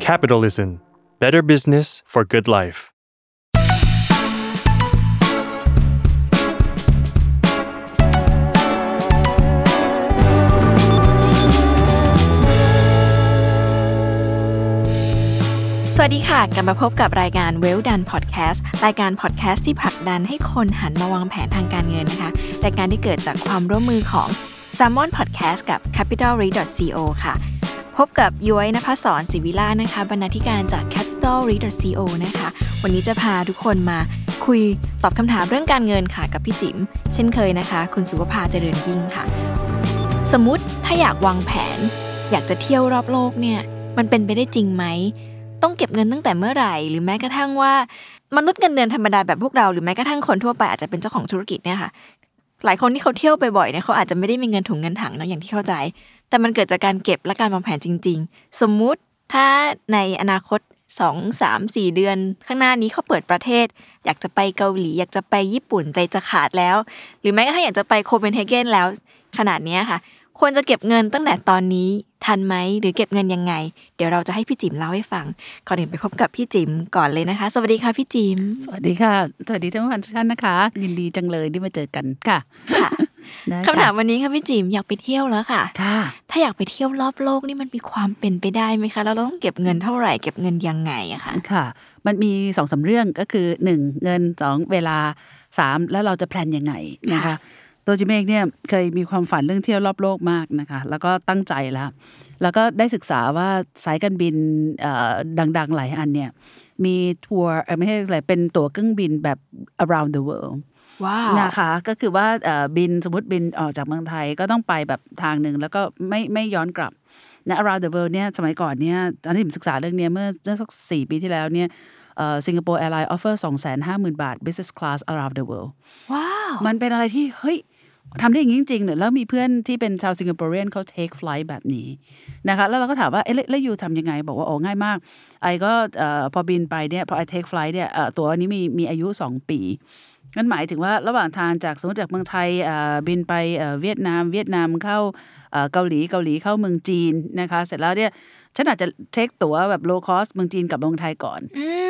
Capitalism Better Business for Good Life สวัสดีค่ะ กลับมาพบกับรายการ Well Done Podcast รายการพอดแคสต์ที่ผลักดันให้คนหันมาวางแผนทางการเงินนะคะรายการที่เกิดจากความร่วมมือของ s ซ m o n Podcast กับ Capital r e c o ค่ะ พบกับย้อยนภศรศิวิลานะคะ บรรณาธิการจาก Capital r e c o นะคะ วันนี้จะพาทุกคนมาคุยตอบคำถามเรื่องการเงินค่ะกับพี่จิ๋มเช่นเคยนะคะ คุณสุภภาเจริญยิ่งค่ะ สมมติถ้าอยากวางแผน อยากจะเที่ยวรอบโลกเนี่ย มันเป็นไปได้จริงไหม ต้องเก็บเงินตั้งแต่เมื่อไหร่ หรือแม้กระทั่งว่ามนุษย์เงินเดือนธรรมดาแบบพวกเราหรือแม้กระทั่งคนทั่วไปอาจจะเป็นเจ้าของธุรกิจเนี่ยค่ะหลายคนที่เขาเที่ยวไปบ่อยเนี่ยเขาอาจจะไม่ได้มีเงินถุงเงินถังเนอะอย่างที่เข้าใจ แต่มันเกิดจากการเก็บและการวางแผนจริง ๆ สมมุติถ้าในอนาคตสองสามสี่เดือน ข้างหน้านี้เขาเปิดประเทศ อยากจะไปเกาหลี อยากจะไปญี่ปุ่นใจจะขาดแล้ว หรือแม้กระทั่งอยากจะไปโคเปนเฮเกนแล้ว ขนาดเนี้ยค่ะ ควรจะเก็บเงินตั้งแต่ตอนนี้ทันไหมหรือเก็บเงินยังไง เดี๋ยวเราจะให้พี่จิ๋มเล่าให้ฟัง ก่อนอื่นไปพบกับพี่จิ๋มก่อนเลยนะคะ สวัสดีค่ะพี่จิ๋มสวัสดีค่ะ สวัสดีทั้งวันทุกท่านนะคะ ยินดีจังเลยที่มาเจอกันค่ะ ค่ะได้คำถามวันนี้ค่ะพี่จิ๋มอยากไปเที่ยวแล้วค่ะค่ะถ้าอยากไปเที่ยวรอบโลกนี่มันมีความเป็นไปได้ไหมคะแล้วเราต้องเก็บเงินเท่าไหร่เก็บเงินยังไงอะคะค่ะ มันมีสองสาเรื่องก็คือหนึ่งเงินสองเวลาสามแล้วเราจะแพลนยังไงนะคะตัวจิมเองเนี่ยเคยมีความฝันเรื่องเที่ยวรอบโลกมากนะคะ แล้วก็ตั้งใจแล้วแล้วก็ได้ศึกษาว่าสายการบินเอ่อดังๆ หลายอันเนี่ยมีทัวร์เอ่อไม่ใช่อะไรเป็นตั๋วเครื่องบินแบบ around the world ว้าว นะคะก็คือว่าเอ่อบินสมมติบินออกจากเมืองไทยก็ต้องไปแบบทางหนึ่งแล้วก็ไม่ไม่ย้อนกลับนะ around the world เนี่ยสมัยก่อนเนี่ยตอนที่ผมศึกษาเรื่องเนี้ยเมื่อเมื่อสักสี่ปีที่แล้วเนี่ย Singapore Airlines offer สองแสนห้าหมื่นบาท business class around the world ว้าวมันเป็นอะไรที่เฮ้ยทำได้อย่างนี้จริงๆเนี่ยแล้วมีเพื่อนที่เป็นชาวสิงคโปร์เรียนเขา take flight แบบนี้นะคะแล้วเราก็ถามว่าเอ๊ะแล้วแล้วยูทำยังไง บอกว่าโอ้ง่ายมาก ไอก็เอ่อพอบินไปเนี่ยพอไอ take flight เนี่ยเอ่อตัวอันนี้มีมีอายุ 2 ปี นั่นหมายถึงว่าระหว่างทางจากสมมติจากเมืองไทยเอ่อบินไปเอ่อเวียดนาม เวียดนามเข้าเอ่อเกาหลีเกาหลีเข้าเมืองจีนนะคะ เสร็จแล้วเนี่ยฉันอาจจะเทคตั๋วแบบ low cost เมืองจีนกับเมืองไทยก่อน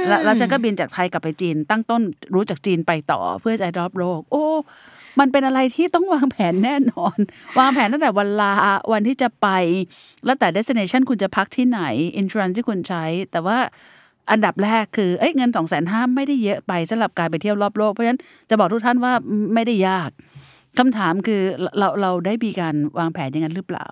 แล้วแล้วฉันก็บินจากไทยกลับไปจีน ตั้งต้นรู้จากจีนไปต่อเพื่อจะรอบโลกโอ้มันเป็นอะไรที่ต้องวางแผนแน่นอน วางแผนตั้งแต่วันลาวันที่จะไป แล้วแต่ destination คุณจะพักที่ไหน insurance ที่คุณใช้ แต่ว่า อันดับแรกคือเอ้ยเงินสองแสนห้าไม่ได้เยอะไปสำหรับการไปเที่ยวรอบโลกเพราะฉะนั้นจะบอกทุกท่านว่าไม่ได้ยากคำถามคือเราเราได้มีการวางแผนอย่างนั้นหรือเปล่า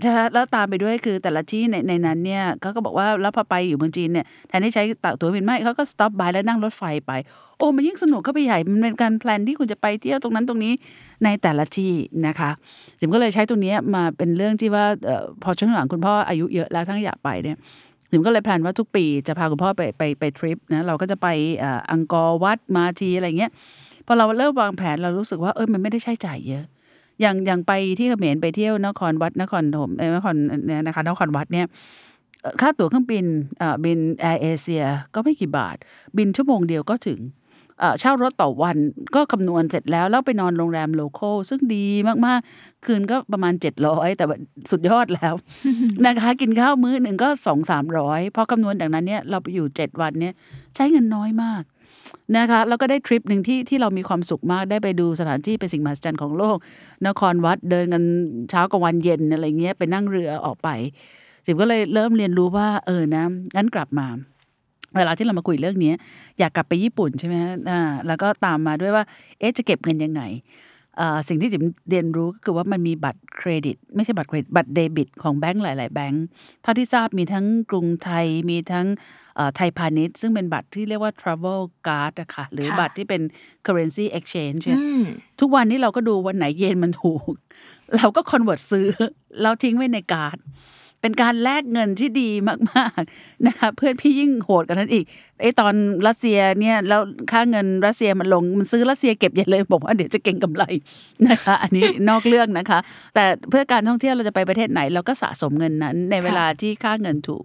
ใช่แล้วตามไปด้วยคือแต่ละที่ในในนั้นเนี่ยเขาก็บอกว่าแล้วพอไปอยู่เมืองจีนเนี่ยแทนที่ใช้ตั๋วบินไม่เขาก็ stop by แล้วนั่งรถไฟไป โอ้มันยิ่งสนุกเข้าไปใหญ่มันเป็นการ plan ที่คุณจะไปเที่ยวตรงนั้นตรงนี้ในแต่ละที่นะคะจิมก็เลยใช้ตรงนี้มาเป็นเรื่องที่ว่าออพอช่วงหลังคุณพ่ออายุเยอะแล้วท่านอยากไปเนี่ย จิมก็เลย plan ว่าทุกปีจะพาคุณพ่อไปไปไปทริปนะเราก็จะไปอังกอร์วัดมาทีอะไรเงี้ยพอเราเริ่มวางแผนเรารู้สึกว่าเออมันไม่ได้ใช้จ่ายเยอะ อย่างอย่างไปที่เขมรไปเที่ยวนครวัดนครธมเอ้นครเนี่ยนะคะนครวัดเนี่ยค่าตั๋วเครื่องบินเอ่อบินแอร์เอเชียก็ไม่กี่บาท บินชั่วโมงเดียวก็ถึง เออเช่ารถต่อวันก็คำนวณเสร็จแล้วแล้วไปนอนโรงแรมโลคอลซึ่งดีมากๆ คืนก็ประมาณ 700 แต่สุดยอดแล้วนะคะกินข้าวมื้อหนึ่งก็สองสามร้อยพอคำนวณจากนั้นเนี่ยเราไปอยู่ 7 วันเนี่ยใช้เงินน้อยมากนะคะแล้วก็ได้ทริปหนึ่งที่ที่เรามีความสุขมากได้ไปดูสถานที่เป็นสิ่งมหัศจรรย์ของโลก นครวัดเดินกันเช้ากับวันเย็นอะไรเงี้ยไปนั่งเรือออกไปจิมก็เลยเริ่มเรียนรู้ว่าเออนะงั้นกลับมา เวลาที่เรามาคุยเรื่องนี้อยากกลับไปญี่ปุ่นใช่ไหมฮะอ่าแล้วก็ตามมาด้วยว่าเอ๊ะจะเก็บเงินยังไงอ่าสิ่งที่จิมเรียนรู้ก็คือว่ามันมีบัตรเครดิต ไม่ใช่บัตรเครดิตบัตรเดบิต ของแบงก์หลาย ๆ แบงก์เท่าที่ทราบมีทั้งกรุงไทยมีทั้งเอ่อไทยพาณิชย์ ซึ่งเป็นบัตรที่เรียกว่า travel card อะค่ะหรือค่ะบัตรที่เป็น currency exchange เนี่ยอืมทุกวันนี้เราก็ดูวันไหนเยนมันถูก เราก็ convert ซื้อ แล้วทิ้งไว้ในการ์ด เป็นการแลกเงินที่ดีมากๆนะคะเพื่อนพี่ยิ่งโหดกว่านั้นอีกไอ้ตอนรัสเซียเนี่ยแล้วค่าเงินรัสเซียมันลงมันซื้อรัสเซียเก็บใหญ่เลยบอกว่าเดี๋ยวจะเก็งกำไรนะคะ อันนี้นอกเรื่องนะคะ แต่เพื่อการท่องเที่ยวเราจะไปประเทศไหน เราก็สะสมเงินนั้น ในเวลาที่ค่าเงินถูก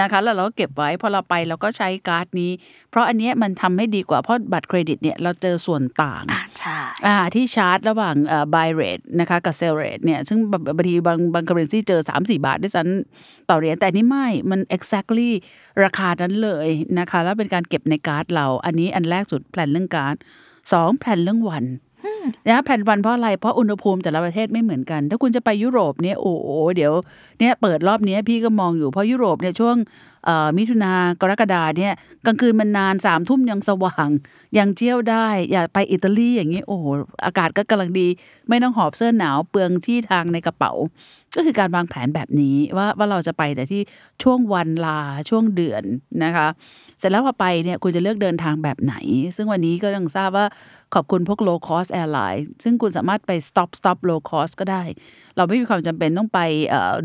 นะคะแล้วเราก็เก็บไว้พอเราไปเราก็ใช้การ์ดนี้ เพราะอันเนี้ยมันทำให้ดีกว่าเพราะบัตรเครดิตเนี่ยเราเจอส่วนต่างอ่าใช่อ่าที่ชาร์จระหว่างเอ่อ buy rate นะคะกับ sell rate เนี่ยซึ่งบางบางทีบางบาง currency เจอ 3 4 บาทด้วยซ้ำต่อเหรียญแต่นี่ไม่มัน exactly ราคานั้นเลยนะคะ แล้วเป็นการเก็บในการ์ดเรา อันนี้อันแรกสุดแผนเรื่องการ์ดสองแผนเรื่องวัน นะแผ่นวันเพราะอะไร เพราะอุณหภูมิแต่ละประเทศไม่เหมือนกัน ถ้าคุณจะไปยุโรปเนี่ยโอ้โหเดี๋ยวเนี่ยเปิดรอบนี้พี่ก็มองอยู่เพราะยุโรปเนี่ยช่วง มิถุนากรกฎาเนี่ยกลางคืนมันนานสามทุ่มยังสว่าง ยังเที่ยวได้ อย่าไปอิตาลีอย่างนี้โอ้โหอากาศก็กำลังดี ไม่ต้องหอบเสื้อหนาวเปลืองที่ทางในกระเป๋า ก็คือการวางแผนแบบนี้ว่าว่าเราจะไปแต่ที่ช่วงวันลาช่วงเดือนนะคะเสร็จแล้วพอไปเนี่ยคุณจะเลือกเดินทางแบบไหน ซึ่งวันนี้ก็ต้องทราบว่าขอบคุณพวก low cost airline ซึ่งคุณสามารถไป stop stop low cost ก็ได้ เราไม่มีความจำเป็นต้องไป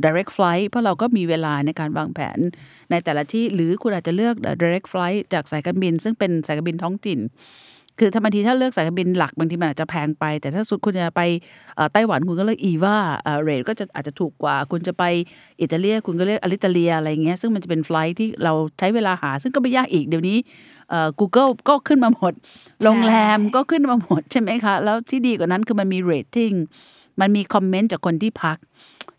direct flight เพราะเราก็มีเวลาในการวางแผนในแต่ละที่ หรือคุณอาจจะเลือก direct flight จากสายการบิน ซึ่งเป็นสายการบินท้องถิ่น คือถ้าบางทีถ้าเลือกสายการบินหลักบางทีมันอาจจะแพงไป แต่ถ้าสมมติคุณจะไปไต้หวันคุณก็เลือก EVA rate ก็จะอาจจะถูกกว่า คุณจะไปอิตาเลียคุณก็เลือก Alitalia อะไรเงี้ยซึ่งมันจะเป็น flight ที่เราใช้เวลาหา ซึ่งก็ไม่ยากอีกเดี๋ยวนี้ Google ก็ขึ้นมาหมดโรงแรมก็ขึ้นมาหมดใช่ไหมคะแล้วที่ดีกว่านั้นคือมันมีเรตติ้ง มันมี comment จากคนที่พัก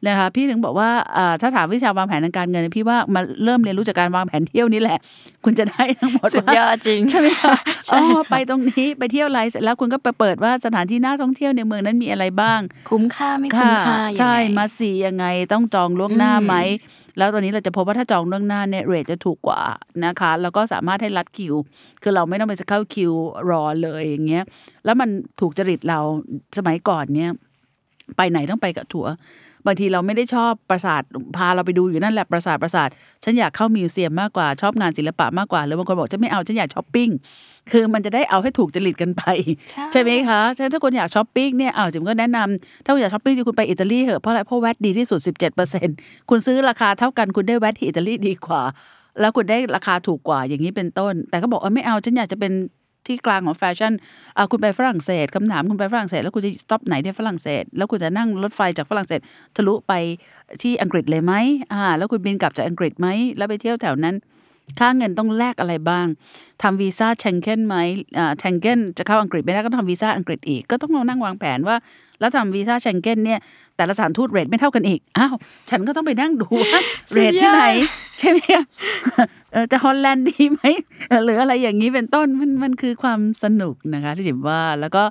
นะคะพี่ถึงบอกว่าเอ่อถ้าถามวิชาวางแผนทางการเงินพี่ว่ามาเริ่มเรียนรู้จากการวางแผนเที่ยวนี่แหละ คุณจะได้ทั้งหมดสุดว่ายอดจริงใช่ไหมคะใช่อ๋อไปตรงนี้ไปเที่ยวไรเสร็จแล้วคุณก็ไปเปิดว่าสถานที่น่าท่องเที่ยวในเมืองนั้นมีอะไรบ้าง คุ้มค่าไม่คุ้มค่ายังไงใช่มาสียังไงต้องจองล่วงหน้าไหมแล้วตอนนี้เราจะพบว่าถ้าจองล่วงหน้าเนี่ยเรทจะถูกกว่านะคะ แล้วก็สามารถให้รัดคิว คือเราไม่ต้องไปเข้าคิวรอเลยอย่างเงี้ยแล้วมันถูกจริตเราสมัยก่อนเนี่ย ไปไหนต้องไปกับทัวร์บางทีเราไม่ได้ชอบปราสาทพาเราไปดูอยู่นั่นแหละปราสาทปราสาทฉันอยากเข้า museum มากกว่าชอบงานศิลปะมากกว่าหรือบางคนบอกฉันไม่เอาฉันอยากช้อปปิ้งคือมันจะได้เอาให้ถูกจริตกันไป ใช่ไหมคะฉะนั้นถ้าคุณอยากช้อปปิ้งเนี่ยอ้าวจิ๋มก็แนะนำถ้าคุณอยากช้อปปิ้งคุณไปอิตาลีเถอะเพราะอะไรเพราะ VAT ดีที่สุด 17%คุณซื้อราคาเท่ากันคุณได้ VAT ที่อิตาลีดีกว่า แล้วคุณได้ราคาถูกกว่าอย่างนี้เป็นต้น แต่ก็บอกเออไม่เอาฉันอยากจะเป็น ที่กลางของแฟชั่นอ่าคุณไปฝรั่งเศสคำถามคุณไปฝรั่งเศส แล้วคุณจะ stop ไหนที่ฝรั่งเศส แล้วคุณจะนั่งรถไฟจากฝรั่งเศสทะลุไปที่อังกฤษเลยไหมอ่าแล้วคุณบินกลับจากอังกฤษไหมแล้วไปเที่ยวแถวนั้น ค่าเงินต้องแลกอะไรบ้างทำวีซ่าเชงเก้นไหมอ่าเชงเก้นจะเข้าอังกฤษไม่ได้ก็ต้องทำวีซ่าอังกฤษอีก ก็ต้องมานั่งวางแผนว่า แล้วทำวีซ่าเชงเก้นเนี่ย แต่ละสถานทูต rate ไม่เท่ากันอีก อ้าว ฉันก็ต้องไปนั่งดูว่า rate ที่ไหน ใช่ไหมคะเออจะฮอลแลนด์ดีไหมหรืออะไรอย่างนี้เป็นต้น มันมันคือความสนุกนะคะที่จิมว่า แล้วก็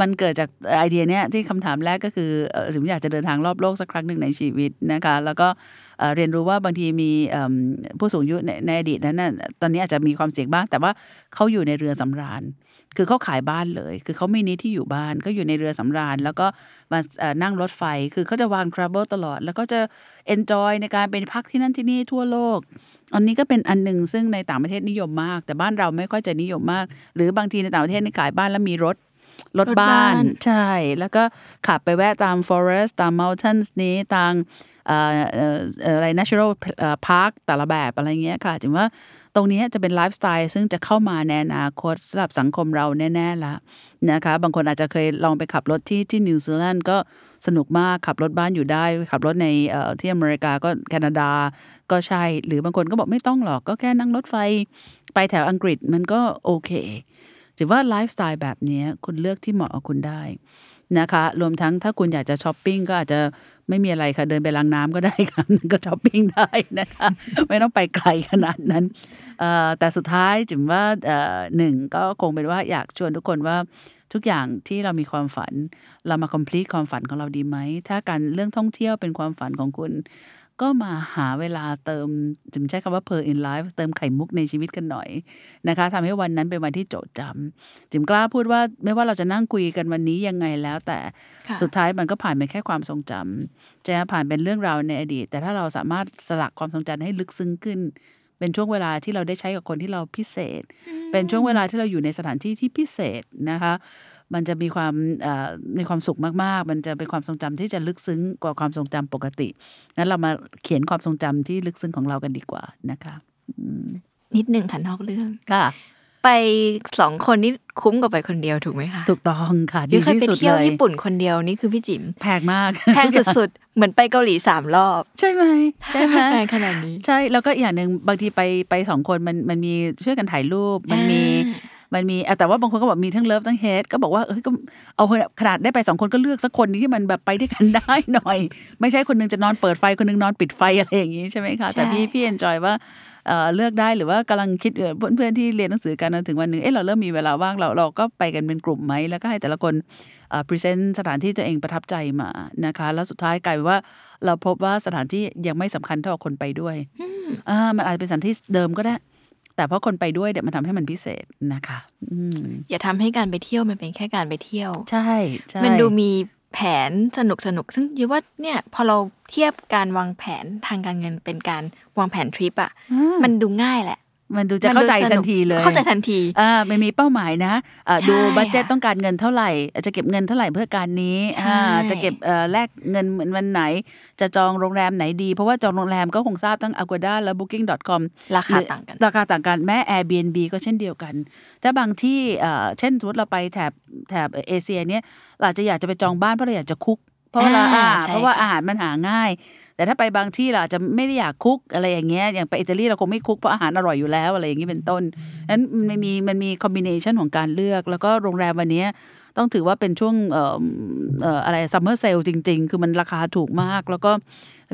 มันเกิดจากไอเดียเนี้ยที่คำถามแรกก็คือเอ่อจิมอยากจะเดินทางรอบโลกสักครั้งหนึ่งในชีวิตนะคะ แล้วก็เรียนรู้ว่าบางทีมีผู้สูงอายุในในอดีตนั้นนะตอนนี้อาจจะมีความเสี่ยงบ้าง แต่ว่าเขาอยู่ในเรือสำราญ คือเขาขายบ้านเลย คือเขาไม่นิดที่อยู่บ้านก็อยู่ในเรือสำราญ แล้วก็มานั่งรถไฟ คือเขาจะวางทราเวลตลอด แล้วก็จะ enjoy ในการไปพักที่นั่นที่นี่ทั่วโลกอันนี้ก็เป็นอันหนึ่งซึ่งในต่างประเทศนิยมมาก แต่บ้านเราไม่ค่อยจะนิยมมาก หรือบางทีในต่างประเทศนี่ขายบ้านแล้วมีรถ รถรถบ้าบ้านนใช่ แล้วก็ขับไปแวะตาม forest ตาม mountains นี้ตามเอ่อเอ่อเอ่ออะไร natural เอ่อ park แต่ละแบบอะไรเงี้ยค่ะถึงว่าตรงนี้จะเป็นไลฟ์สไตล์ซึ่งจะเข้ามาในอนาคตสำหรับสังคมเราแน่ๆละนะคะ บางคนอาจจะเคยลองไปขับรถที่ที่นิวซีแลนด์ก็สนุกมากขับรถบ้านอยู่ได้ ขับรถในเอ่อที่อเมริกาก็แคนาดาก็ใช่ หรือบางคนก็บอกไม่ต้องหรอกก็แค่นั่งรถไฟ ไปแถวอังกฤษมันก็โอเค ถือว่าไลฟ์สไตล์แบบนี้คุณเลือกที่เหมาะกับคุณได้นะคะ รวมทั้งถ้าคุณอยากจะช้อปปิ้งก็อาจจะไม่มีอะไรค่ะ เดินไปล้างน้ำก็ได้ค่ะก็ช้อปปิ้งได้นะคะ ไม่ต้องไปไกลขนาดนั้น แต่สุดท้ายจิมว่าหนึ่งก็คงเป็นว่าอยากชวนทุกคนว่าทุกอย่างที่เรามีความฝัน เรามา complete ความฝันของเราดีไหม ถ้าการเรื่องท่องเที่ยวเป็นความฝันของคุณ ก็มาหาเวลาเติมจิมใช้คำว่า per in life เติมไข่มุกในชีวิตกันหน่อยนะคะทำให้วันนั้นเป็นวันที่โจดจำจิมกล้าพูดว่าไม่ว่าเราจะนั่งคุยกันวันนี้ยังไงแล้ว แต่ค่ะสุดท้ายมันก็ผ่านเป็นแค่ความทรงจำจะผ่านเป็นเรื่องราวในอดีต แต่ถ้าเราสามารถสลักความทรงจำให้ลึกซึ้งขึ้นเป็นช่วงเวลาที่เราได้ใช้กับคนที่เราพิเศษ เป็นช่วงเวลาที่เราอยู่ในสถานที่ที่พิเศษนะคะ มันจะมีความเอ่อมีความสุขมากๆ มันจะเป็นความทรงจำที่จะลึกซึ้งกว่าความทรงจำปกติงั้นเรามาเขียนความทรงจำที่ลึกซึ้งของเรากันดีกว่านะคะนิดหนึ่งค่ะนอกเรื่องค่ะ ไปสองคนนี่คุ้มกว่าไปคนเดียวถูกไหมคะถูกต้องค่ะยุ้ดียเคยที่ไปสุดเที่ยวเลยญี่ปุ่นคนเดียวนี่คือพี่จิ๋มแพงมากแพงสุดๆเหมือนไปเกาหลีสามรอบ ใช่ไหมใช่ไหมแพงขนาดนี้ใช่แล้วก็อย่างหนึ่งบางทีไปไปสองคนมันมันมีช่วยกันถ่ายรูปมันมีอ่า มันมีอะแต่ว่าบางคนก็บอกมีทั้ง love ทั้ง hate ก็บอกว่าเอ้ยก็เอาเถอะขนาดได้ไปสองคนก็เลือกสักคนที่มันแบบไปด้วยกันได้หน่อย ไม่ใช่คนหนึ่งจะนอนเปิดไฟคนหนึ่งนอนปิดไฟอะไรอย่างงี้ใช่ไหมคะแต่พี่พี่ enjoy ว่าเอ่อเลือกได้หรือว่ากำลังคิดเอ่อเพื่อนๆที่เรียนหนังสือกันนะถึงวันหนึ่งเอ๊ะเราเริ่มมีเวลาว่างเราเราก็ไปกันเป็นกลุ่มไหมแล้วก็ให้แต่ละคน present สถานที่ตัวเองประทับใจมานะคะ แล้วสุดท้ายกลายเป็นว่าเราพบว่าสถานที่ยังไม่สำคัญเท่ากับคนไปด้วยอ่ามันอาจจะเป็นสถานที่เดิมก็ได้ แต่เพราะคนไปด้วยเดี๋ยวมันทำให้มันพิเศษนะคะอืมอย่าทำให้การไปเที่ยวมันเป็นแค่การไปเที่ยว ใช่ใช่มันดูมีแผนสนุกสนุกๆซึ่งยูว่าเนี่ยพอเราเทียบการวางแผนทางการเงินเป็นการวางแผนทริปอะอ่ามันดูง่ายแหละ มันดูจะเข้าใจมัทัดูนสกทีเลย เข้าใจทันทีอ่ามันมีเป้าหมายนะอ่าใช่ดูบัตเจ็ตค่ะต้องการเงินเท่าไหร่อะจะเก็บเงินเท่าไหร่เพื่อการนี้ใช่อ่าจะเก็บเอ่อแลกเงินวันไหน จะจองโรงแรมไหนดี เพราะว่าจองโรงแรมก็คงทราบทั้ง Agoda และ Booking.com ราคาต่างกัน ราคาต่างกันแม้ Airbnb ก็เช่นเดียวกันถ้าบางที่เอ่อเช่นสมมติเราไปแถบแถบเอเชียเนี่ยเราอาจจะอยากจะไปจองบ้านเพราะเราอยากจะคุก เพราะว่าเราอ่าอ่าใช่เพราะว่าค่ะอาหารมันหาง่าย แต่ถ้าไปบางที่เราอาจจะไม่ได้อยากคุกอะไรอย่างเงี้ยอย่างไปอิตาลีเราคงไม่คุกเพราะอาหารอร่อยอยู่แล้วอะไรอย่างงี้เป็นต้นนั้นมันมีมันมี combination ของการเลือก แล้วก็โรงแรมวันเนี้ยต้องถือว่าเป็นช่วงเอ่อเอ่ออะไร summer sale จริง ๆ คือมันราคาถูกมาก แล้วก็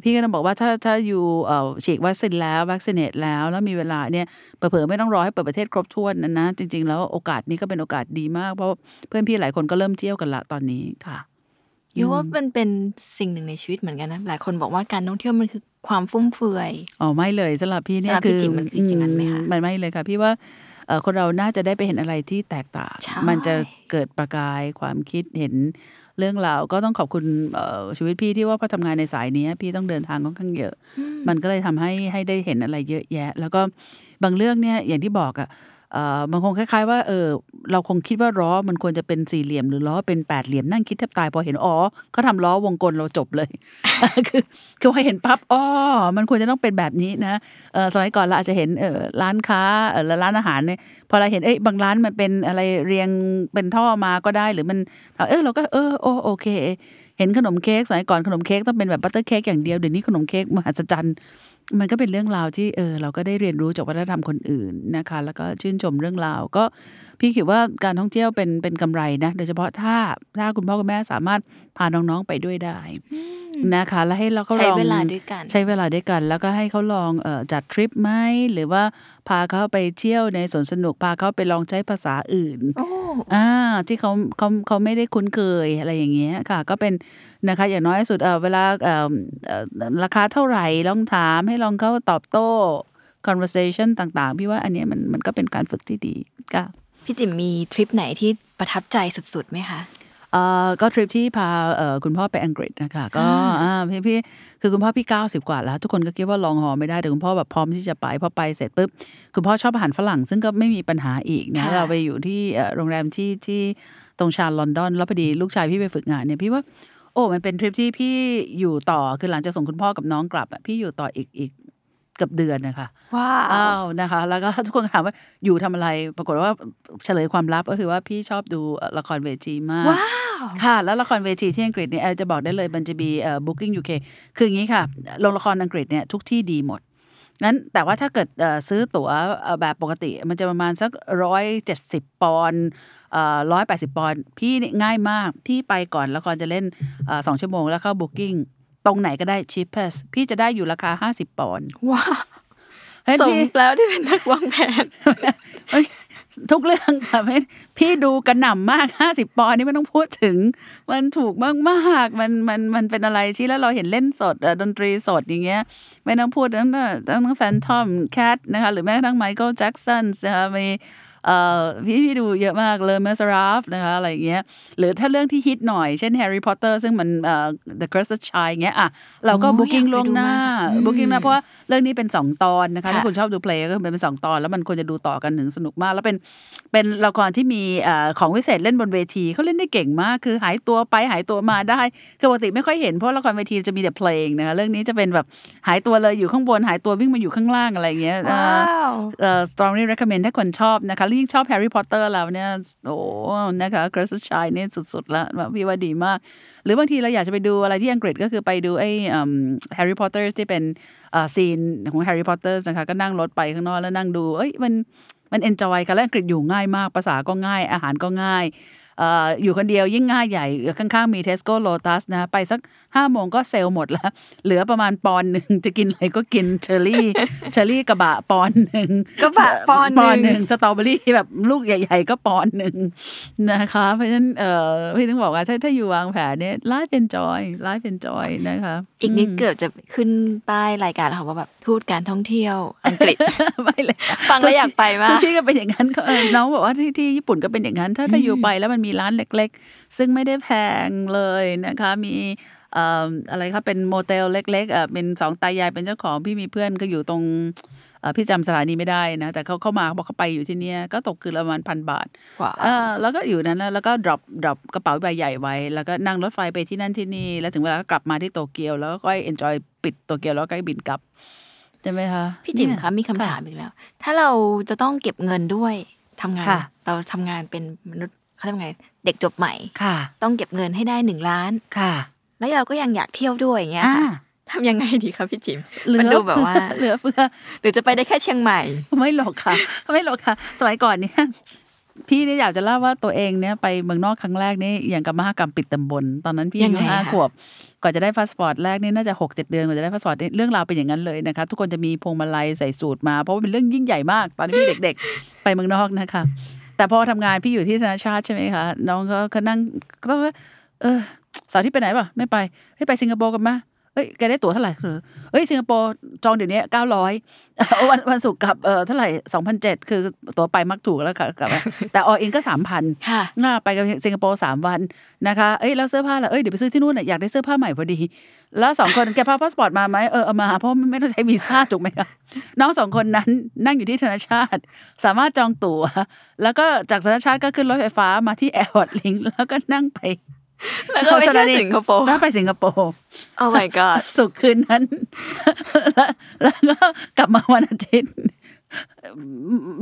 พี่ก็ต้องบอกว่าถ้าถ้า you เอ่อฉีดวัคซีนแล้ว vaccinated แล้ว แล้วมีเวลาเนี่ยเผลอๆไม่ต้องรอให้เปิดประเทศครบถ้วนนั้นนะจริง ๆ แล้วโอกาสนี้ก็เป็นโอกาสดีมาก เพราะเพื่อนพี่หลายคนก็เริ่มเที่ยวกันละตอนนี้ค่ะ you ว่ามันเป็นสิ่งหนึ่งในชีวิตเหมือนกันนะ หลายคนบอกว่าการท่องเที่ยวมันคือความฟุ่มเฟือยอ๋อไม่เลยสำหรับพี่เนี่ยสำหรับคืพี่อจิ๋มมันคืออย่างนั้นไหมคะมันไม่เลยค่ะ พี่ว่าเอ่อคนเราน่าจะได้ไปเห็นอะไรที่แตกต่างใช่มันจะเกิดประกายความคิดเห็นเรื่องราว ก็ต้องขอบคุณเอ่อชีวิตพี่ที่ว่าพอทำงานในสายนี้พี่ต้องเดินทางค่อนข้างเยอะ มันก็เลยทำให้ให้ได้เห็นอะไรเยอะแยะ แล้วก็บางเรื่องเนี่ยอย่างที่บอกอะเอ่อมันคงคล้าย ๆ ว่าเออเราคงคิดว่าล้อมันควรจะเป็นสี่เหลี่ยมหรือล้อเป็นแปดเหลี่ยมนั่งคิดแทบตายพอเห็นอ๋อเขาทำล้อวงกลมเราจบเลย คือคือพอเห็นปั๊บอ๋อมันควรจะต้องเป็นแบบนี้นะเออสมัยก่อนเราอาจจะเห็นเออร้านค้าเออร้านอาหารเนี่ยพอเราเห็นเอ้ยบางร้านมันเป็นอะไรเรียงเป็นท่อมาก็ได้หรือมันเออเราก็เออโอโอเค เห็นขนมเค้กสมัยก่อนขนมเค้กต้องเป็นแบบ butter cake อย่างเดียวเดี๋ยวนี้ขนมเค้กมหัศจรรย์ มันก็เป็นเรื่องราวที่เออเราก็ได้เรียนรู้จากวัฒนธรรมคนอื่นนะคะ แล้วก็ชื่นชมเรื่องราว ก็พี่คิดว่าการท่องเที่ยวเป็นเป็นกำไรนะ โดยเฉพาะถ้าถ้าคุณพ่อคุณแม่สามารถพาน้องๆไปด้วยได้ นะคะแล้วให้เราเขาใช้ลองเวลาด้วยกัน ใช้เวลาด้วยกัน แล้วก็ให้เขาลองเออจัดทริปไหมหรือว่าพาเขาไปเที่ยวในสวนสนุกพาเขาไปลองใช้ภาษาอื่นโอ้อ่าที่เขาเขาเขาไม่ได้คุ้นเคยอะไรอย่างเงี้ยค่ะ ก็เป็นนะคะ อย่างน้อยที่สุดเออเวลาเออเอ่อราคาเท่าไหร่ลองถามให้ลองเข้าตอบโต้ conversation ต่างๆ พี่ว่าอันเนี้ยมันมันก็เป็นการฝึกที่ดีค่ะพี่จิ๋มมีทริปไหนที่ประทับใจสุดๆไหมคะเอ่อ ก็ทริปที่พาเอ่อคุณพ่อไปอังกฤษนะคะก็อ่าพี่พี่คือคุณพ่อพี่เก้าสิบกว่าแล้ว ทุกคนก็คิดว่าลองหอไม่ได้แต่คุณพ่อแบบพร้อมที่จะไปพอไปเสร็จปุ๊บคุณพ่อชอบอาหารฝรั่ง ซึ่งก็ไม่มีปัญหาอีกนะค่ะเราไปอยู่ที่เอ่อโรงแรมที่ที่ตรงชานลอนดอนแล้วพอดีลูกชายพี่ไปฝึกงานเนี่ยพี่ว่าโอ้มันเป็นทริปที่พี่อยู่ต่อคือหลังจากส่งคุณพ่อกับน้องกลับอะพี่อยู่ต่ออีกอีก เกือบเดือนนะคะว้าอ้าวนะคะ แล้วก็ทุกคนถามว่าอยู่ทำอะไร ปรากฏว่าเฉลยความลับก็คือว่าพี่ชอบดูละครเวทีมากว้าวค่ะ แล้วละครเวทีที่อังกฤษเนี่ยจะบอกได้เลยมันจะมีเอ่อ booking UK คืออย่างนี้ค่ะโรงละครอังกฤษเนี่ยทุกที่ดีหมดงั้นแต่ว่าถ้าเกิดซื้อตั๋วแบบปกติ มันจะประมาณสักร้อยเจ็ดสิบปอนร้อยแปดสิบปอนพี่นี่ง่ายมาก พี่ไปก่อนละครจะเล่นสองชั่วโมงแล้วเข้า booking ตรงไหนก็ได้ cheapest พี่จะได้อยู่ราคาห้าสิบปอนด์ว้าวเฮ้ยสมพี่แล้วที่เป็นนักวางแผนเอ้ยทุกเรื่องค่ะพี่พี่ดูกระหน่ำมากห้าสิบปอนด์นี่ไม่ต้องพูดถึง มันถูกมากมากๆมันมันมันเป็นอะไรที่แล้วเราเห็นเล่นสดเอ่อดนตรีสดอย่างเงี้ย ไม่ต้องพูดตั้งแต่ตั้งแฟนทอมแคทนะคะหรือแม้กระทั่งไมเคิลแจ็กสันนะคะมีเอ่อ พี่พี่ดูเยอะมากเลยเมสราฟนะคะอะไรอย่างเงี้ยหรือถ้าเรื่องที่ฮิตหน่อยเช่นแฮร์รี่พอตเตอร์ซึ่งมันเอ่อ The Cursed Child เงี้ยอะเราก็โอ้ booking อยากไปล่วงหน้าดูมากอืม booking นะเพราะว่าเรื่องนี้เป็นสองตอนนะคะค่ะถ้าคุณชอบดู play ก็คือเป็นสองตอน แล้วมันควรจะดูต่อกันถึงสนุกมาก แล้วเป็นเป็นละครที่มีเอ่อของวิเศษเล่นบนเวทีเขาเล่นได้เก่งมาก คือหายตัวไปหายตัวมาได้คือปกติไม่ค่อยเห็นเพราะละครเวทีจะมีแต่เพลงนะคะเรื่องนี้จะเป็นแบบหายตัวเลยอยู่ข้างบนหายตัววิ่งมาอยู่ข้างล่างอะไรอย่างเงี้ยเอ่อ wow เอ่อ strongly recommend ถ้าคนชอบนะคะแล้วยิ่งชอบแฮร์รี่พอตเตอร์แล้วเนี่ยโอ้นะคะ Cursed Child นี่สุดๆแล้วพี่ว่าดีมาก หรือบางทีเราอยากจะไปดูอะไรที่อังกฤษก็คือไปดูไอ้แฮร์รี่พอตเตอร์ที่เป็น scene ของแฮร์รี่พอตเตอร์นะคะก็นั่งรถไปข้างนอกแล้วนั่งดู เอ้ยมันมัน enjoy กันแล้วอังกฤษอยู่ง่ายมากภาษาก็ง่ายอาหารก็ง่าย อ่ออยู่คนเดียวยิ่งง่ายใหญ่ ข้างๆมีเทสโก้โลตัสนะไปสักห้าโมงก็เซลล์หมดแล้ว เหลือประมาณปอนด์หนึ่งจะกินอะไรก็กินเชอร์รี่เชอร์รี่กระบะปอนด์หนึ่งกระบะปอนด์หนึ่งปอนด์หนึ่งสตรอเบอรี่แบบลูกใหญ่ๆ ก็ปอนด์หนึ่งนะคะ เพราะฉะนั้นเอ่อพี่ถึงบอกว่าถ้าถ้า you วางแผนเนี่ย life เป็น joy life เป็น joy นะคะอีกนิดเกือบจะขึ้นป้ายรายการแล้วค่ะว่าแบบทูตการท่องเที่ยวอังกฤษไม่เลยฟังแล้วอยากไปมากทุกที่ก็เป็นอย่างนั้นก็เออน้องบอกว่าที่ที่ญี่ปุ่นก็เป็นอย่างนั้น ถ้าถ้า you ไปแล้วมันมีร้านเล็กๆ ซึ่งไม่ได้แพงเลยนะคะ มีเอ่ออะไรครับเป็นโมเตลเล็กๆเอ่อเป็นสองตายายเป็นเจ้าของพี่มีเพื่อนก็อยู่ตรงเอ่อพี่จำสถานีไม่ได้นะแต่เขาเข้ามาบอกเขาไปอยู่ที่เนี่ยก็ตกคืนละประมาณพันบาทว้าวเออแล้วก็อยู่นั้นนะแล้วก็ drop drop กระเป๋าใบใหญ่ไว้ แล้วก็นั่งรถไฟไปที่นั่นที่นี่แล้วถึงเวลาก็กลับมาที่โตเกียว แล้วก็ค่อย enjoy ปิดโตเกียวแล้วก็บินกลับใช่ไหมคะพี่จิ๋มเนี่ยคะมีคำถามอีกแล้ว ถ้าเราจะต้องเก็บเงินด้วยทำงานค่ะเราทำงานเป็นมนุษย์ เขาเรียกว่าไงเด็กจบใหม่ค่ะ ต้องเก็บเงินให้ได้หนึ่งล้านค่ะ แล้วเราก็ยังอยากเที่ยวด้วยอย่างเงี้ยอ่าค่ะทำยังไงดีคะพี่จิ๋มเหลือมันดูแบบว่าเหลือเฟือหรือจะไปได้แค่เชียงใหม่ ไม่หรอกค่ะ ไม่หรอกค่ะ สมัยก่อนเนี่ยพี่เนี่ยอยากจะเล่าว่าตัวเองเนี่ยไปเมืองนอกครั้งแรกนี่อย่างกับมหากรรมปิดตำบล ตอนนั้นพี่ยัอางยุไงห้าคะขวบก่อนจะได้พาสปอร์ตแรกนี่น่าจะหกเจ็ดเดือนกว่าจะได้พาสปอร์ตเนี่ยเรื่องราวเป็นอย่างนั้นเลยนะคะ ทุกคนจะมีพวงมาลัยใส่สูทมา เพราะว่าเป็นเรื่องยิ่งใหญ่มาก ตอนที่พี่เด็ก ๆ ไปเมืองนอกนะคะ แต่พอทำงานพี่อยู่ที่ธนาชาติใช่ไหมคะน้องก็นั่งก็ต้องว่าเออเสาร์ที่ไปไหนป่ะไม่ไปให้ไปสิงคโปร์กันมา เฮ้ยแกได้ตั๋วเท่าไหร่เออเฮ้ยสิงคโปร์จองเดี๋ยวนี้เก้าร้อยวันวันศุกร์กลับเออเท่าไหร่สองพันเจ็ดคือตั๋วไปมันถูกแล้วค่ะกลับมาแต่ all in ก็สามพันค่ะน่าไปกับสิงคโปร์สามวันนะคะเอ้ยแล้วเสื้อผ้าล่ะเอ้ยเดี๋ยวไปซื้อที่นู่นน่ะอยากได้เสื้อผ้าใหม่พอดี แล้วสองคนแกพาพาสปอร์ตมาไหมเออเอามาเพราะไม่ต้องใช้วีซ่าถูกไหมคะน้องสองคนนั้นนั่งอยู่ที่ธนาชาติ สามารถจองตั๋ว แล้วก็จากธนาชาติก็ขึ้นรถไฟฟ้ามาที่แอร์พอร์ตลิงก์แล้วก็นั่งไป แล้วก็ไปเที่ยวสิงคโปร์แล้วไปสิงคโปร์ Oh my god ศุกร์คืนนั้นแล้วแล้วก็กลับมาวันอาทิตย์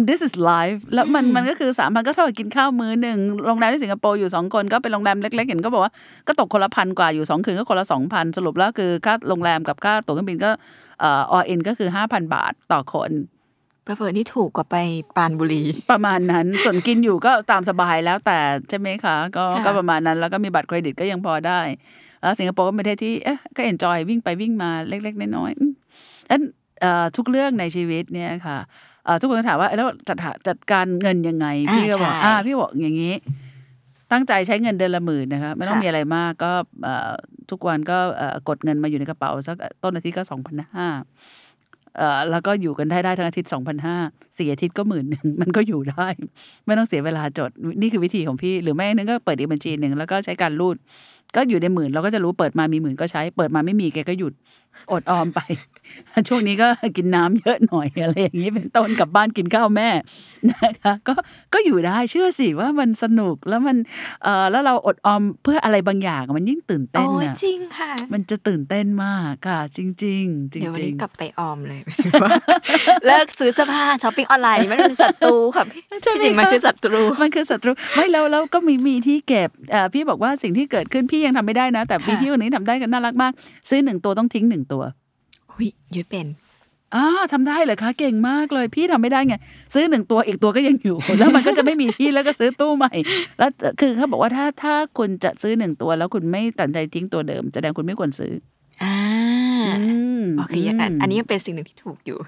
this is life แล้วมันมันก็คือสามพันก็เท่ากับกินข้าวมื้อหนึ่งโรงแรมที่สิงคโปร์อยู่สองคนก็เป็นโรงแรมเล็ก ๆ เห็นก็บอกว่าก็ตกคนละพันกว่าอยู่สองคืนก็คนละสองพันสรุปแล้วคือค่าโรงแรมกับค่าตั๋วเครื่องบินก็เอ่อ all in ก็คือห้าพันบาทต่อคน เผลอๆนี่ถูกกว่าไปปรานบุรี ประมาณนั้นส่วนกินอยู่ก็ตามสบายแล้วแต่ใช่ไหมคะก็ค่ะก็ประมาณนั้นแล้วก็มีบัตรเครดิตก็ยังพอได้แล้วสิงคโปร์ก็เป็นประเทศที่เอ๊ะก็ enjoy วิ่งไปวิ่งมาเล็ก ๆ น้อยๆอืมอันเอ่อทุกเรื่องในชีวิตเนี่ยค่ะเอ่อทุกคนก็ถามว่าแล้วจัดหาจัดการเงินยังไงอ่าพี่ก็บอกใช่อ่าพี่บอกอย่างนี้ ตั้งใจใช้เงินเดือนละหมื่นนะคะไม่ต้องค่ะมีอะไรมากก็เอ่อทุกวันก็เอ่อกดเงินมาอยู่ในกระเป๋าสักต้นอาทิตย์ก็สองพันห้า เอ่อแล้วก็อยู่กันได้ได้ทั้งอาทิตย์สองพันห้าสี่อาทิตย์ก็หมื่นหนึ่งมันก็อยู่ได้ ไม่ต้องเสียเวลาจดนี่คือวิธีของพี่ หรือไม่นึงก็เปิดอีกบัญชีหนึ่งแล้วก็ใช้การรูด ก็อยู่ในหมื่นเราก็จะรู้เปิดมามีหมื่นก็ใช้ เปิดมาไม่มีแกก็หยุดอดออมไป ช่วงนี้ก็กินน้ำเยอะหน่อยอะไรอย่างนี้เป็นต้นกลับบ้านกินข้าวแม่นะคะก็ก็อยู่ได้เชื่อสิว่ามันสนุกแล้วมันเอ่อแล้วเราอดออมเพื่ออะไรบางอย่างมันยิ่งตื่นโอ้เต้นยน่ะจริงค่ะ มันจะตื่นเต้นมากค่ะ จริงๆจริงเดี๋ยววันนี้ๆกลับไปออมเลยเลิกซื้อเสื้อผ้าช้อปปิ้งออนไลน์ไม่เป็นศัตรูค่ะพี่ใช่ไหมจริงๆมันคะคือศัตรูมันคือศัตรูไม่แล้วแล้วก็มีมีที่เก็บเอ่อพี่บอกว่าสิ่งที่เกิดขึ้นพี่ยังทำไม่ได้นะ แต่มีค่ะที่คนนี้ทำได้กันน่ารักมาก ซื้อหนึ่งตัวต้องทิ้งหนึ่งตัว หุยยุ้ยเป็นอ่าทำได้เหรอคะเก่งมากเลย พี่ทำไม่ได้ไงซื้อหนึ่งตัวอีกตัวก็ยังอยู่ แล้วมันก็จะไม่มีที่แล้วก็ซื้อตู้ใหม่ แล้วคือเขาบอกว่าถ้าถ้าคุณจะซื้อหนึ่งตัว แล้วคุณไม่ตัดใจทิ้งตัวเดิมแสดงคุณไม่ควรซื้ออ่าอืม โอเคอันอันนี้ยังเป็นสิ่งหนึ่งที่ถูกอยู่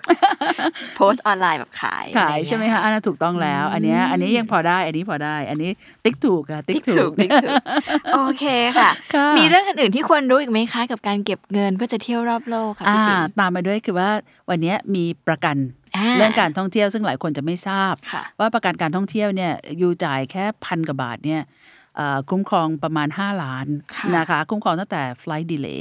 โพสต์ออนไลน์แบบขาย ขายใช่ไหมคะอันนั้นถูกต้องแล้ว อันเนี้ยอันนี้ยังพอได้ อันนี้พอได้ อันนี้ติ๊กถูกค่ะติ๊ติ๊กกถูถูกกติ๊กถูกโอเคค่ะค่ะ มีเรื่องอื่นๆที่ควรรู้อีกไหมคะกับการเก็บเงินเพื่อจะเที่ยวรอบโลกค่ะอ่าพี่จิ๋มตามมาด้วยคือว่าวันเนี้ยมีประกันอ่าเรื่องการท่องเที่ยวซึ่งหลายคนจะไม่ทราบค่ะว่าประกันการท่องเที่ยวเนี่ยอยู่จ่ายแค่พันกว่าบาทเนี่ยเอ่อคุ้มครองประมาณ 5 ล้านค่ะนะคะ คุ้มครองตั้งแต่ flight delay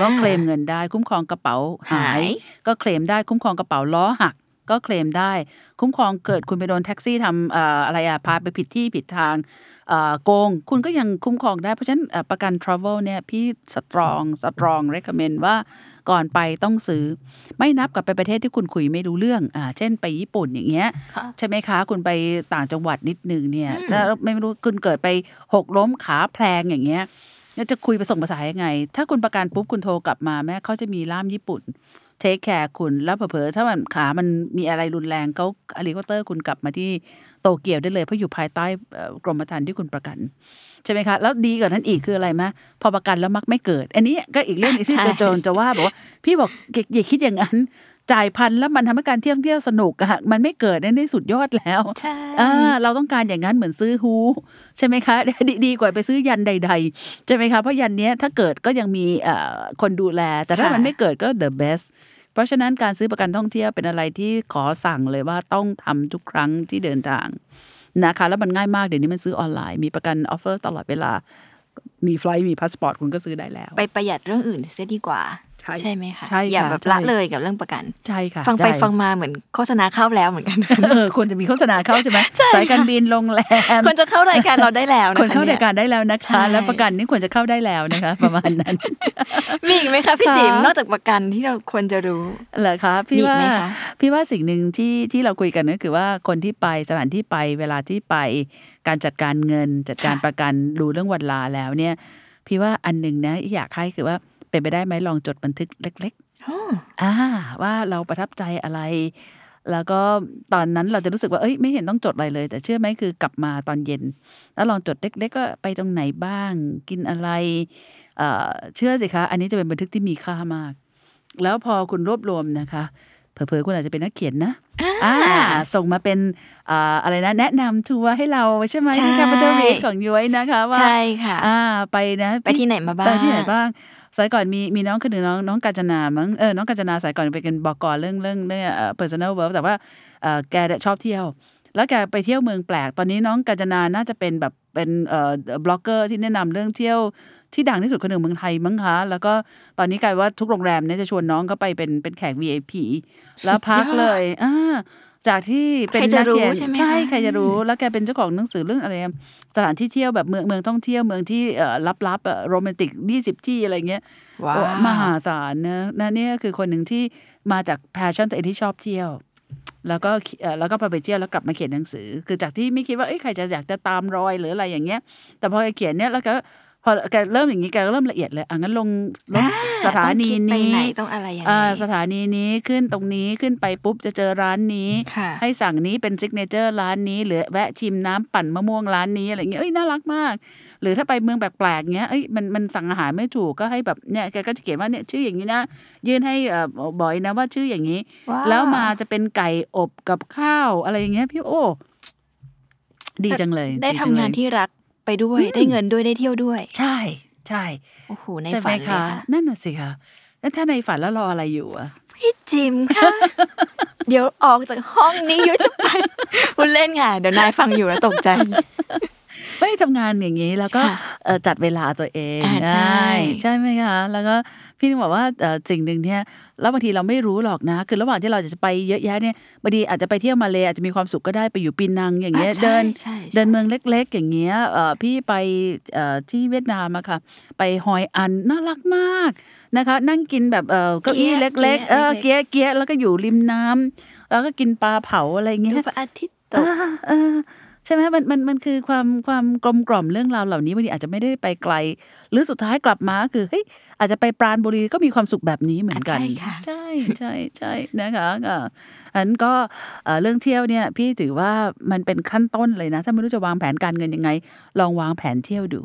ก็อ่าเคลมเงินได้ คุ้มครองกระเป๋าหาหายยก็เคลมได้คุ้มครองกระเป๋าล้อหัก ก็เคลมได้ คุ้มครองเกิดคุณไปโดนแท็กซี่ทำเอ่ออะไรอะพาไปผิดที่ผิดทางเอ่อโกง คุณก็ยังคุ้มครองได้ เพราะฉะนั้นเอ่อประกัน travel เนี่ยพี่strong strong recommend ว่าก่อนไปต้องซื้อ ไม่นับกับไปประเทศที่คุณคุยไม่รู้เรื่องอ่าเช่นไปญี่ปุ่นอย่างเงี้ยค่ะใช่ไหมคะ คุณไปต่างจังหวัดนิดนึงเนี่ยถ้าไม่รู้คุณเกิดไปหกล้มขาแพลงอย่างเงี้ยแล้ว จะคุยไปส่งภาษายังไง ถ้าคุณประกันปุ๊บคุณโทรกลับมาแม่เขาจะมีล่ามญี่ปุ่น take care คุณแล้วเผลอๆถ้ามันขามันมีอะไรรุนแรงเขาเฮลิคอปเตอร์คุณกลับมาที่โตเกียวได้เลย เพราะอยู่ภายใต้กรมธรรม์ที่คุณประกัน ใช่ไหมคะ แล้วดีกว่านั้นอีกคืออะไรมะพอประกันแล้วมักไม่เกิด อันนี้ก็อีกเรื่องที่จะโดนจะว่าบอกว่า พี่บอกอย่าคิดอย่างนั้น จ่ายพันแล้วมันทำให้การเที่ยวเที่ยวสนุกอะมันไม่เกิดนั่นได้สุดยอดแล้วใช่อ่าเราต้องการอย่างนั้นเหมือนซื้อฮูใช่ไหมคะดีดีกว่าไปซื้อยันใด ๆ ใช่ไหมคะเพราะยันเนี้ยถ้าเกิดก็ยังมีเอ่อคนดูแล แต่ถ้ามันไม่เกิดก็ the best เพราะฉะนั้นการซื้อประกันท่องเที่ยวเป็นอะไรที่ขอสั่งเลยว่าต้องทำทุกครั้งที่เดินทางนะคะแล้วมันง่ายมากเดี๋ยวนี้มันซื้อออนไลน์มีประกัน offer ตลอดเวลามี flight มีพาสปอร์ตคุณก็ซื้อได้แล้ว ไปประหยัดเรื่องอื่นเสียดีกว่า ใช่ไหมคะใช่ค่ะอย่าแบบใช่ละเลยกับเรื่องประกันใช่ค่ะ ฟังไปใช่ฟังมาเหมือนโฆษณาเข้าแล้วเหมือนกันเออควรจะมีโฆษณาเข้าใช่ไหมใช่ค่ะสายการบินโรงแรมคนจะเข้ารายการเราได้แล้วนะคะควรเข้ารายนี่ยการได้แล้วนะคะใช่แล้วประกันนี่ควรจะเข้าได้แล้วนะคะ ประมาณนั้น มีอีกไหมคะพี่ค่ะจิ๋มนอกจากประกันที่เราควรจะรู้เหรอคะพี่มีอีกว่าไหมคะพี่ว่าสิ่งหนึ่งที่ที่เราคุยกันก็คือว่าคนที่ไปสถานที่ไปเวลาที่ไปการจัดการเงินจัดการประกันดูเรื่องวันลาแล้วเนี่ย พี่ว่าอันหนึ่งนะอยากให้คือว่า เป็นไปได้ไหมลองจดบันทึกเล็กอ๋อๆอ่าว่าเราประทับใจอะไร แล้วก็ตอนนั้นเราจะรู้สึกว่าเอ้ยไม่เห็นต้องจดอะไรเลย แต่เชื่อไหมคือกลับมาตอนเย็น แล้วลองจดเล็ก ๆ ก็ไปตรงไหนบ้าง กินอะไรเอ่อเชื่อสิคะ อันนี้จะเป็นบันทึกที่มีค่ามาก แล้วพอคุณรวบรวมนะคะเผลอๆคุณอาจจะเป็นนักเขียนนะอ่าส่งมาเป็นอ่าอะไรนะ แนะนำทัวร์ให้เราใช่ไหมที่ Capital Read ของย้อยนะคะว่าใช่ค่ะอ่าไปนะ ไปที่ไหนมาบ้างไปที่ไหนบ้าง สายก่อนมีมีน้องคนหนึ่งน้องน้องกาญจนามั้งเออน้องกาญจนาสายก่อนไปกันบอกก่อนเรื่องเรื่องเรื่องเอ่อ personal verb แต่ว่าเอ่อแกเนี่ยชอบเที่ยว แล้วแกไปเที่ยวเมืองแปลก ตอนนี้น้องกาญจนาน่าจะเป็นแบบเป็นเอ่อบล็อกเกอร์ที่แนะนำเรื่องเที่ยวที่ดังที่สุดคนหนึ่งเมืองไทยมั้งคะแล้วก็ตอนนี้กลายว่าทุกโรงแรมเนี่ยจะชวนน้องเข้าไปเป็นเป็นแขก VIP แล้วพักเลยอ่า จากที่เป็นใครจะนักเขียนรู้ใช่ไหมคะใช่ใครจะรู้แล้วแกเป็นเจ้าของหนังสือเรื่องอะไรอะสถานที่เที่ยวแบบเมืองเมืองท่องเที่ยวเมืองที่เอ่อลับๆโรแมนติกยี่สิบที่อะไรเงี้ยว้าโอ้วมหาศาลนะนะเนี่ยคือคนหนึ่งที่มาจาก passion ตัวเองที่ชอบเที่ยว แล้วก็เอ่อแล้วก็พอไปเที่ยวแล้วกลับมาเขียนหนังสือ คือจากที่ไม่คิดว่าเอ้ยใครจะอยากจะตามรอยหรืออะไรอย่างเงี้ย แต่พอแกเขียนเนี่ยแล้วก็พ อแกเริ่มอย่างนี้แกเริ่มละเอียดเลยอะงั้นลงลงสถานีต้องคิดไปนี้ไหนต้องอะไรยังไงอ่าสถานีนี้ขึ้นตรงนี้ขึ้นไปปุ๊บจะเจอร้านนี้ค่ะให้สั่งนี้เป็นซิกเนเจอร์ร้านนี้หรือแวะชิมน้ำปั่นมะม่วงร้านนี้อะไรเงี้ยเอ้ยน่ารักมาก หรือถ้าไปเมืองแปลกๆเงี้ยเอ้ยมันมันสั่งอาหารไม่ถูกก็ให้แบบเนี่ยแกก็จะเขียนว่าเนี่ยชื่ออย่างนี้นะ ยื่นให้เอ่อบอยนะว่าชื่ออย่างนี้ว้าวแล้วมาจะเป็นไก่อบกับข้าวอะไรอย่างเงี้ยพี่โอ้ดีจังเลย ได้ทำจัเลงานยที่รัก ไปด้วยได้เงินด้วยได้เที่ยวด้วย ใช่ใช่โอ้โหในใช่ไหฝัมนเลยคะค่ะนั่นน่ะสิคะแล้วถ้าในฝันแล้วรออะไรอยู่อะพี่จิมค่ะ เดี๋ยวออกจากห้องนี้ยุ้ยจะไปพูดเล่นค่ะเดี๋ยวนายฟังอยู่แล้วตกใจ ไม่ทำงานอย่างนี้แล้วก็ค่ะเอ่อจัดเวลาตัวเองอ่าใช่ใช่ไหมคะแล้วก็พี่นึกบอกว่าเอ่อสิ่งหนึ่งเนี่ยแล้วบางทีเราไม่รู้หรอกนะ คือระหว่างที่เราจะไปเยอะแยะเนี่ยบางทีอาจจะไปเที่ยวมาเลยอาจจะมีความสุขก็ได้ไปอยู่ปีนังอย่างเงี้ยอ่าใช่เดินใช่ใช่เดินเมืองเล็ก ๆ อย่างเงี้ยเอ่อพี่ไปเอ่อที่เวียดนามอะค่ะ ไปฮอยอันน่ารักมากนะคะ นั่งกินแบบเอ่อเก้าอี้เล็ก ๆ เออเกี๊ยเกี๊ยแล้วก็อยู่ริมน้ำแล้วก็กินปลาเผาอะไรเงี้ดูยพระอาทิตย์ตเอกอเออ ใช่ไหมมันมันมันคือความความกลมกล่อมเรื่องราวเหล่านี้บางทีอาจจะไม่ได้ไปไกล หรือสุดท้ายกลับมาก็คือเฮ้ยอาจจะไปปราณบุรีก็มีความสุขแบบนี้เหมือนกันอะใช่ค่ะใช่ใช่ใช่นะคะอ่าอันก็เอ่อเรื่องเที่ยวเนี่ยพี่ถือว่ามันเป็นขั้นต้นเลยนะ ถ้าไม่รู้จะวางแผนการเงินยังไง ลองวางแผนเที่ยวดู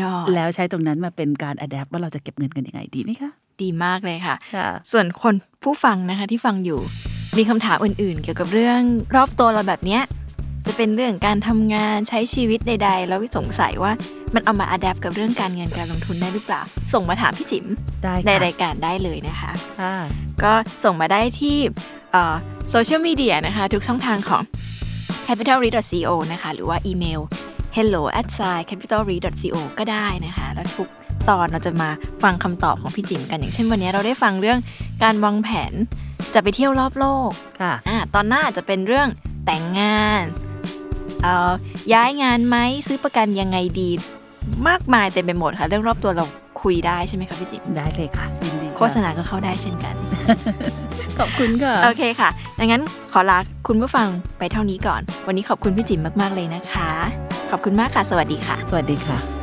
ยอดแล้วใช้ตรงนั้นมาเป็นการอัดแอปว่าเราจะเก็บเงินกันยังไงดีไหมคะดีมากเลยค่ะค่ะ ส่วนคนผู้ฟังนะคะที่ฟังอยู่ มีคำถามอื่นๆ เกี่ยวกับเรื่องรอบตัวเราแบบเนี้ย จะเป็นเรื่องการทำงานใช้ชีวิตใด ๆ แล้วสงสัยว่ามันเอามาอัดแอปกับเรื่องการเงินการลงทุนได้หรือเปล่า ส่งมาถามพี่จิ๋มได้ในค่ะรายการได้เลยนะคะค่ะก็ส่งมาได้ที่โซเชียลมีเดียนะคะ ทุกช่องทางของ capitalread.co นะคะ หรือว่าอีเมล hello at capitalread.co ก็ได้นะคะ แล้วทุกตอนเราจะมาฟังคำตอบของพี่จิ๋มกันอย่างเช่นวันนี้เราได้ฟังเรื่องการวางแผนจะไปเที่ยวรอบโลกค่ะอ่าตอนหน้าอาจจะเป็นเรื่องแต่งงาน เอ่อย้ายงานไหมซื้อประกันยังไงดี มากมายเต็มไปหมดค่ะ เรื่องรอบตัวเราคุยได้ใช่ไหมคะพี่จิ๊บได้เลยค่ะยินดีค่ะโฆษณาก็เข้าได้เช่นกัน ขอบคุณค่ะ โอเคค่ะดังนั้นขอลาคุณผู้ฟังไปเท่านี้ก่อน วันนี้ขอบคุณพี่จิ๋มมากๆเลยนะคะ ขอบคุณมากค่ะ สวัสดีค่ะ สวัสดีค่ะ